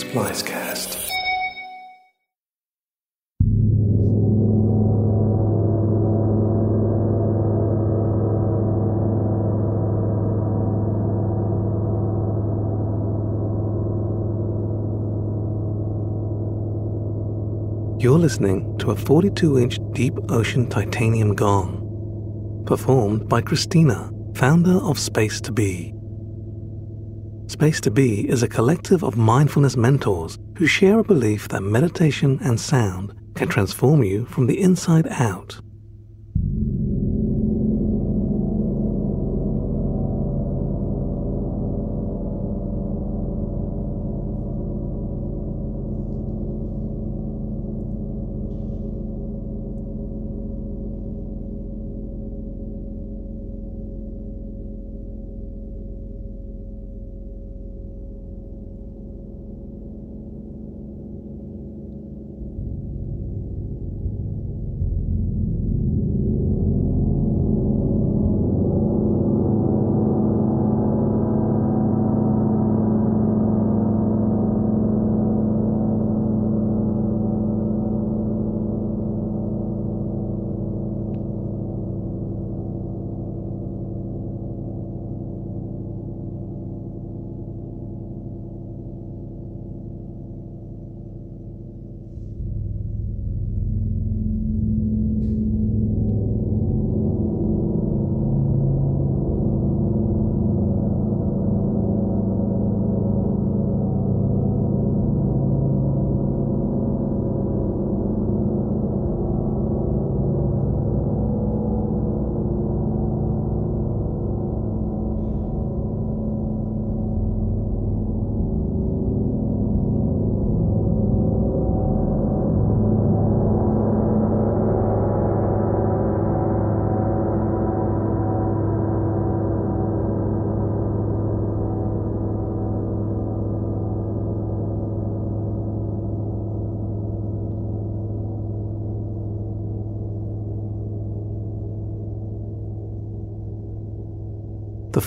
Splicecast. You're listening to a 42 inch deep ocean titanium gong, performed by Christina, founder of Space to Be. Space to Be is a collective of mindfulness mentors who share a belief that meditation and sound can transform you from the inside out.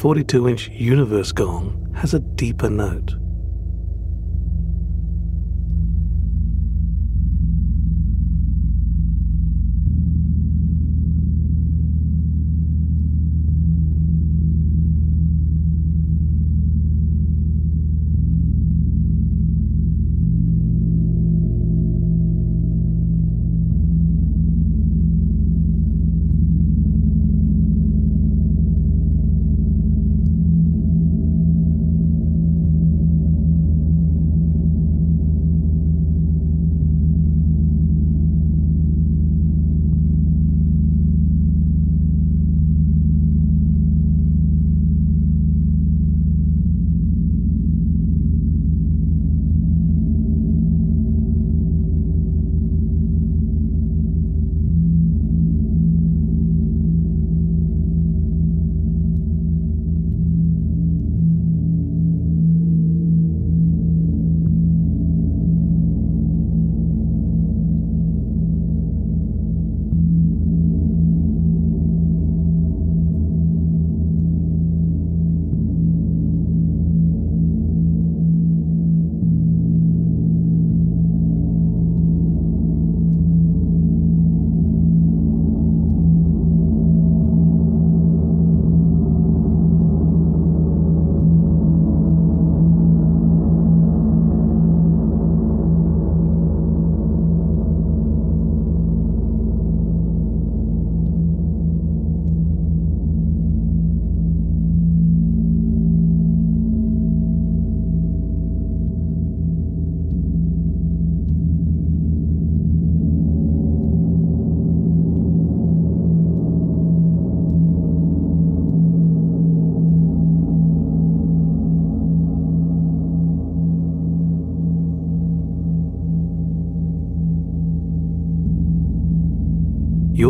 42 inch universe gong has a deeper note.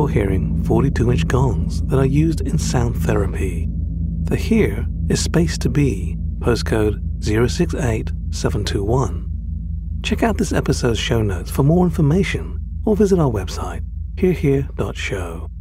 You're hearing 42 inch gongs that are used in sound therapy. The here is Space to Be, postcode 068721. Check out this episode's show notes for more information or visit our website, herehere.show.